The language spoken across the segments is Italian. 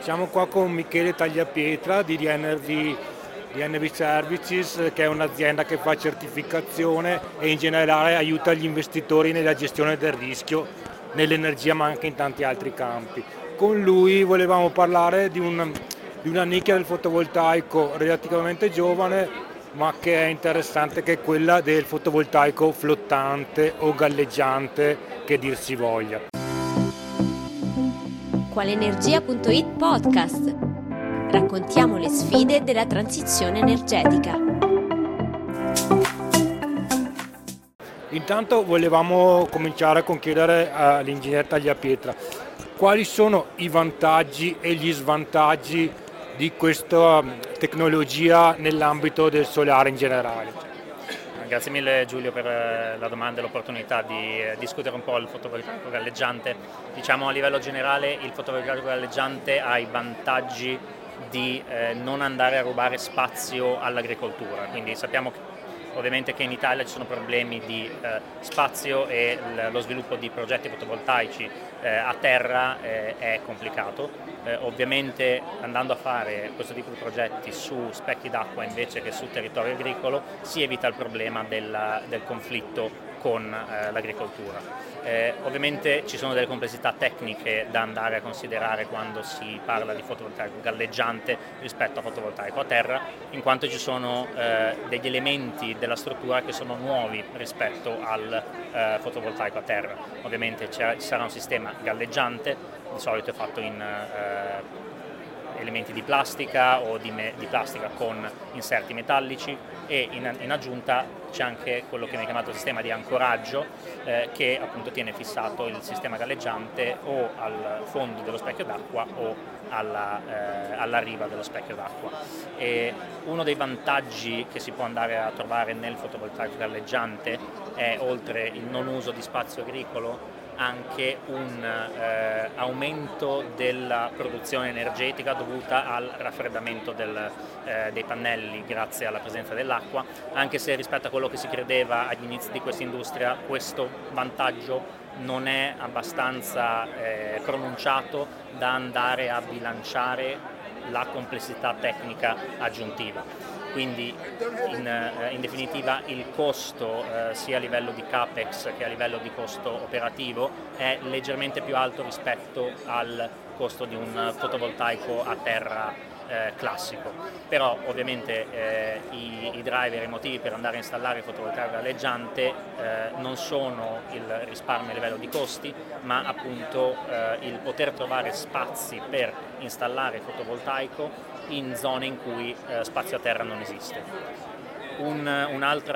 Siamo qua con Michele Tagliapietra di DNV, DNV Services, che è un'azienda che fa certificazione e in generale aiuta gli investitori nella gestione del rischio nell'energia ma anche in tanti altri campi. Con lui volevamo parlare di, un, di una nicchia del fotovoltaico relativamente giovane ma che è interessante che è quella del fotovoltaico flottante o galleggiante che dir si voglia qualenergia.it podcast. Raccontiamo le sfide della transizione energetica. Intanto volevamo cominciare con chiedere all'ingegner Tagliapietra quali sono i vantaggi e gli svantaggi di questa tecnologia nell'ambito del solare in generale. Grazie mille Giulio per eh, la domanda e l'opportunità di eh, discutere un po' il fotovoltaico galleggiante. Diciamo a livello generale il fotovoltaico galleggiante ha i vantaggi di eh, non andare a rubare spazio all'agricoltura, quindi sappiamo che Ovviamente che in Italia ci sono problemi di eh, spazio e lo sviluppo di progetti fotovoltaici eh, a terra eh, è complicato. Eh, ovviamente andando a fare questo tipo di progetti su specchi d'acqua invece che su territorio agricolo si evita il problema della, del conflitto con eh, l'agricoltura. Eh, ovviamente ci sono delle complessità tecniche da andare a considerare quando si parla di fotovoltaico galleggiante rispetto a fotovoltaico a terra, in quanto ci sono eh, degli elementi della struttura che sono nuovi rispetto al eh, fotovoltaico a terra. Ovviamente ci sarà un sistema galleggiante, di solito è fatto in eh, elementi di plastica o di, me, di plastica con inserti metallici e in, in aggiunta c'è anche quello che viene chiamato sistema di ancoraggio eh, che appunto tiene fissato il sistema galleggiante o al fondo dello specchio d'acqua o alla, eh, alla riva dello specchio d'acqua. E uno dei vantaggi che si può andare a trovare nel fotovoltaico galleggiante è oltre il non uso di spazio agricolo anche un eh, aumento della produzione energetica dovuta al raffreddamento del, eh, dei pannelli grazie alla presenza dell'acqua, anche se rispetto a quello che si credeva agli inizi di questa industria questo vantaggio non è abbastanza eh, pronunciato da andare a bilanciare la complessità tecnica aggiuntiva quindi in, eh, in definitiva il costo eh, sia a livello di capex che a livello di costo operativo è leggermente più alto rispetto al costo di un fotovoltaico a terra eh, classico, però ovviamente eh, i, i, driver i motivi per andare a installare il fotovoltaico galleggiante eh, non sono il risparmio a livello di costi, ma appunto eh, il poter trovare spazi per installare il fotovoltaico in zone in cui eh, spazio a terra non esiste. Un, eh, un, altro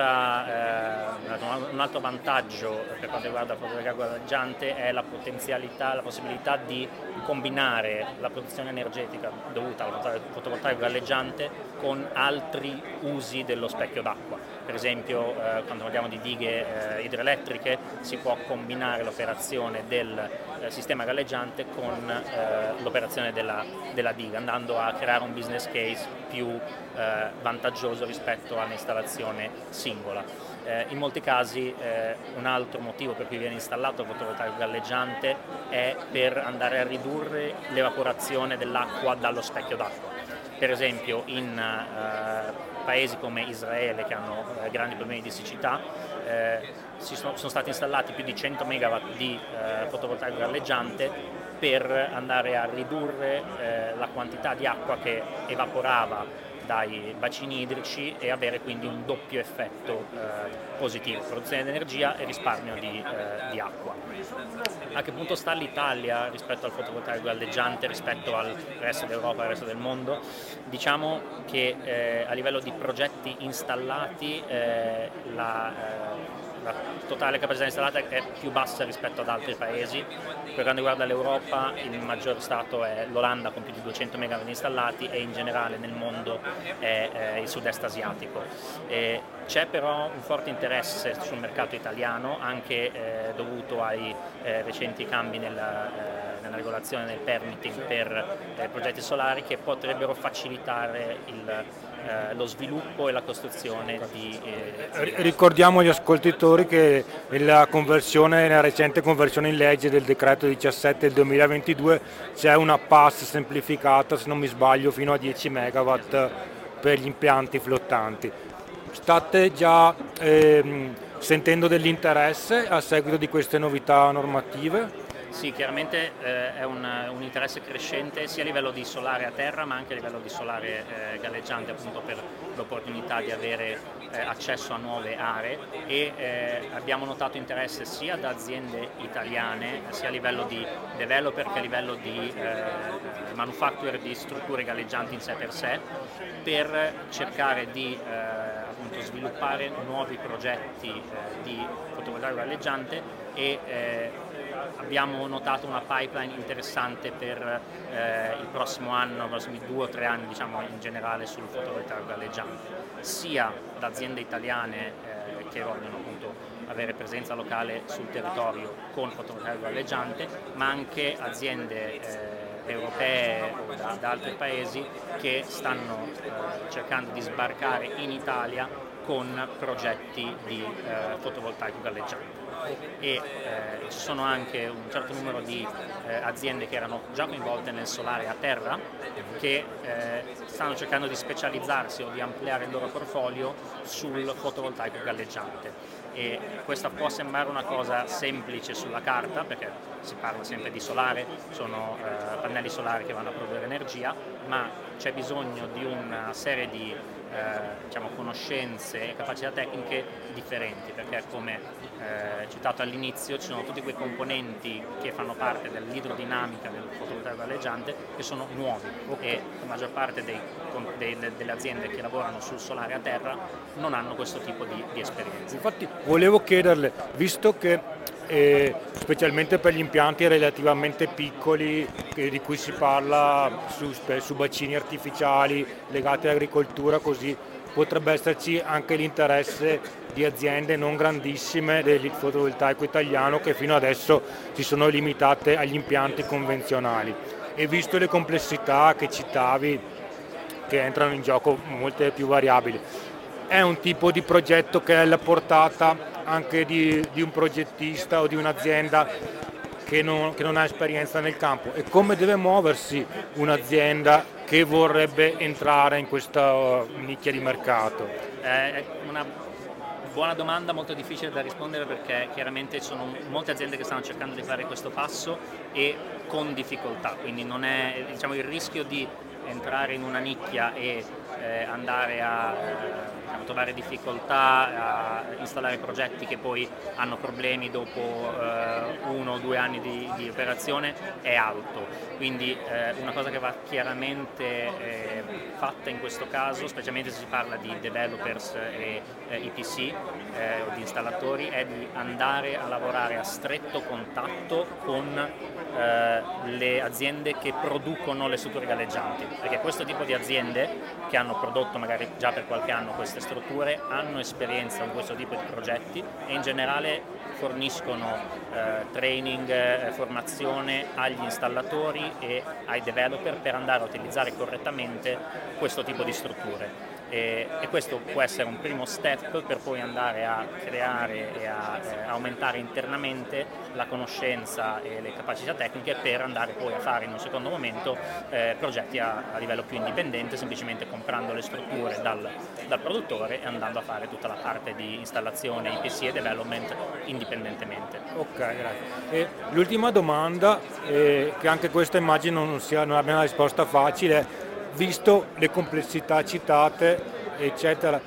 vantaggio per quanto riguarda il fotovoltaico galleggiante è la potenzialità, la possibilità di combinare la produzione energetica dovuta al fotovoltaico galleggiante con altri usi dello specchio d'acqua. Per esempio eh, quando parliamo di dighe eh, idroelettriche si può combinare l'operazione del eh, sistema galleggiante con eh, l'operazione della, della, diga, andando a creare un business case più eh, vantaggioso rispetto all'installazione singola. Eh, in molti casi eh, un altro motivo per cui viene installato il fotovoltaico galleggiante è per andare a ridurre l'evaporazione dell'acqua dallo specchio d'acqua. Per esempio in eh, paesi come Israele che hanno eh, grandi problemi di siccità eh, sono, sono, stati installati più di 100 MW di eh, fotovoltaico galleggiante per andare a ridurre la quantità di acqua che evaporava dai bacini idrici e avere quindi un doppio effetto eh, positivo, produzione di energia e risparmio di, eh, di, acqua. A che punto sta l'Italia rispetto al fotovoltaico galleggiante, rispetto al resto d'Europa al resto del mondo? Diciamo che eh, a livello di progetti installati eh, la eh, la totale capacità installata è più bassa rispetto ad altri paesi. Per quanto riguarda l'Europa il maggior stato è l'Olanda con più di 200 MW installati e in generale nel mondo è, è il sud-est asiatico. E c'è però un forte interesse sul mercato italiano anche eh, dovuto ai eh, recenti cambi nella, eh, nella regolazione del permitting per eh, progetti solari che potrebbero facilitare il, eh, lo sviluppo e la costruzione di... Eh, Ricordiamo agli ascoltatori che nella, nella recente conversione in legge del decreto 17 del 2022 c'è una pass semplificata, se non mi sbaglio, fino a 10 MW per gli impianti flottanti. State già ehm, sentendo dell'interesse a seguito di queste novità normative? Sì, chiaramente eh, è un, un, interesse crescente sia a livello di solare a terra ma anche a livello di solare eh, galleggiante appunto per l'opportunità di avere eh, accesso a nuove aree. E eh, abbiamo notato interesse sia da aziende italiane sia a livello di developer che a livello di eh, manufacturer di strutture galleggianti in sé per sé per cercare di eh, appunto, sviluppare nuovi progetti di fotovoltaico galleggiante e abbiamo notato una pipeline interessante per eh, il prossimo anno, i prossimi due o tre anni diciamo, in generale sul fotovoltaico galleggiante, sia da aziende italiane eh, che vogliono appunto avere presenza locale sul territorio con fotovoltaico galleggiante, ma anche aziende eh, europee o da, da, altri paesi che stanno eh, cercando di sbarcare in Italia con progetti di eh, fotovoltaico galleggiante. E eh, ci sono anche un certo numero di eh, aziende che erano già coinvolte nel solare a terra che eh, stanno cercando di specializzarsi o di ampliare il loro portfolio sul fotovoltaico galleggiante. E questa può sembrare una cosa semplice sulla carta perché si parla sempre di solare, sono eh, pannelli solari che vanno a produrre energia, ma c'è bisogno di una serie di diciamo, conoscenze e capacità tecniche differenti, perché come eh, citato all'inizio ci sono tutti quei componenti che fanno parte dell'idrodinamica del fotovoltaico galleggiante che sono nuovi e la maggior parte dei, dei, delle aziende che lavorano sul solare a terra non hanno questo tipo di, di esperienza. Infatti volevo chiederle, visto che eh, specialmente per gli impianti relativamente piccoli di cui si parla su, su bacini artificiali legati all'agricoltura così potrebbe esserci anche l'interesse di aziende non grandissime del fotovoltaico italiano che fino adesso si sono limitate agli impianti convenzionali. E visto le complessità che citavi che entrano in gioco molte più variabili è un tipo di progetto che è alla portata anche di, di un progettista o di un'azienda che non, che non, ha esperienza nel campo e come deve muoversi un'azienda che vorrebbe entrare in questa nicchia di mercato? È una buona domanda, molto difficile da rispondere perché chiaramente ci sono molte aziende che stanno cercando di fare questo passo e con difficoltà, quindi è diciamo, il rischio di entrare in una nicchia e eh, andare a eh, trovare difficoltà, a installare progetti che poi hanno problemi dopo eh, uno o due anni di, di, operazione è alto. Quindi eh, una cosa che va chiaramente eh, fatta in questo caso, specialmente se si parla di developers e IPC eh, o di installatori, è di andare a lavorare a stretto contatto con le aziende che producono le strutture galleggianti, perché questo tipo di aziende che hanno prodotto magari già per qualche anno queste strutture hanno esperienza in questo tipo di progetti e in generale forniscono eh, training, eh, formazione agli installatori e ai developer per andare a utilizzare correttamente questo tipo di strutture e, e, questo può essere un primo step per poi andare a creare e a eh, aumentare internamente la conoscenza e le capacità tecniche per andare poi a fare in un secondo momento eh, progetti a, a, livello più indipendente, semplicemente comprando le strutture dal, dal, produttore e andando a fare tutta la parte di installazione, IPC e development indipendentemente. Ok, grazie. l'ultima domanda, eh, che anche questa immagino non, sia, non abbia una risposta facile, visto le complessità citate, eccetera.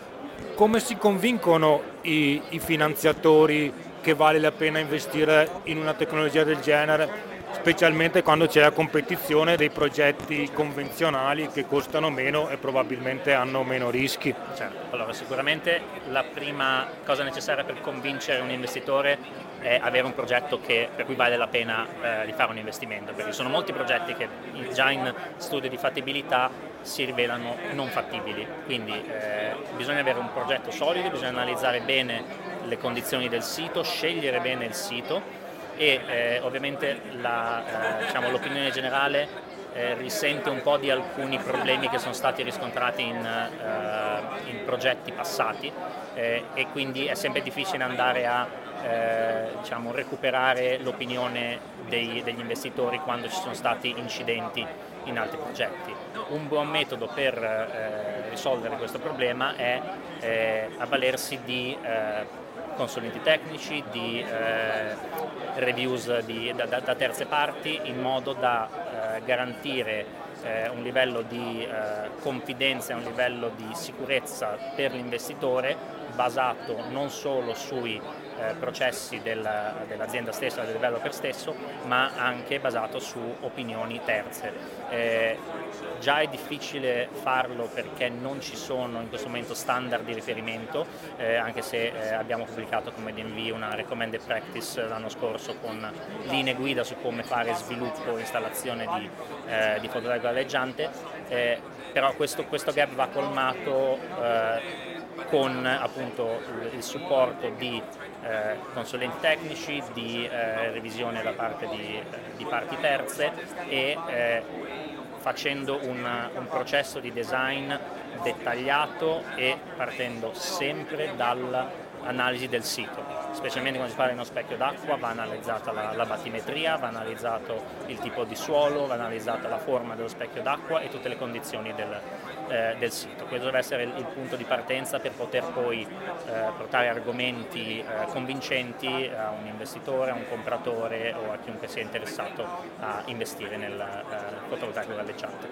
Come si convincono i, i finanziatori che vale la pena investire in una tecnologia del genere? Specialmente quando c'è la competizione dei progetti convenzionali che costano meno e probabilmente hanno meno rischi. Certo. Allora, sicuramente la prima cosa necessaria per convincere un investitore è avere un progetto che, per cui vale la pena eh, di fare un investimento, perché sono molti progetti che già in studio di fattibilità si rivelano non fattibili, quindi eh, bisogna avere un progetto solido, bisogna analizzare bene le condizioni del sito, scegliere bene il sito e eh, ovviamente la, eh, diciamo, l'opinione generale eh, risente un po' di alcuni problemi che sono stati riscontrati in, eh, in progetti passati eh, e quindi è sempre difficile andare a eh, diciamo, recuperare l'opinione dei, degli investitori quando ci sono stati incidenti in altri progetti. Un buon metodo per risolvere questo problema è avvalersi di consulenti tecnici, di eh, reviews di, da, da, terze parti in modo da eh, garantire eh, un livello di eh, confidenza e un livello di sicurezza per l'investitore basato non solo sui eh, processi della, dell'azienda stessa, del developer stesso, ma anche basato su opinioni terze. Eh, già è difficile farlo perché non ci sono in questo momento standard di riferimento, eh, anche se eh, abbiamo pubblicato come DNV una recommended practice l'anno scorso con linee guida su come fare sviluppo e installazione di, eh, di fotovoltaico galleggiante, eh, però questo, questo, gap va colmato con appunto il supporto di eh, consulenti tecnici, di eh, revisione da parte di, di parti terze e eh, facendo un, un, processo di design dettagliato e partendo sempre dall'analisi del sito. Specialmente quando si parla di uno specchio d'acqua va analizzata la, la, battimetria, va analizzato il tipo di suolo, va analizzata la forma dello specchio d'acqua e tutte le condizioni del, eh, del sito. Questo deve essere il, il, punto di partenza per poter poi eh, portare argomenti eh, convincenti a un investitore, a un compratore o a chiunque sia interessato a investire nel eh, fotovoltaico galleggiante.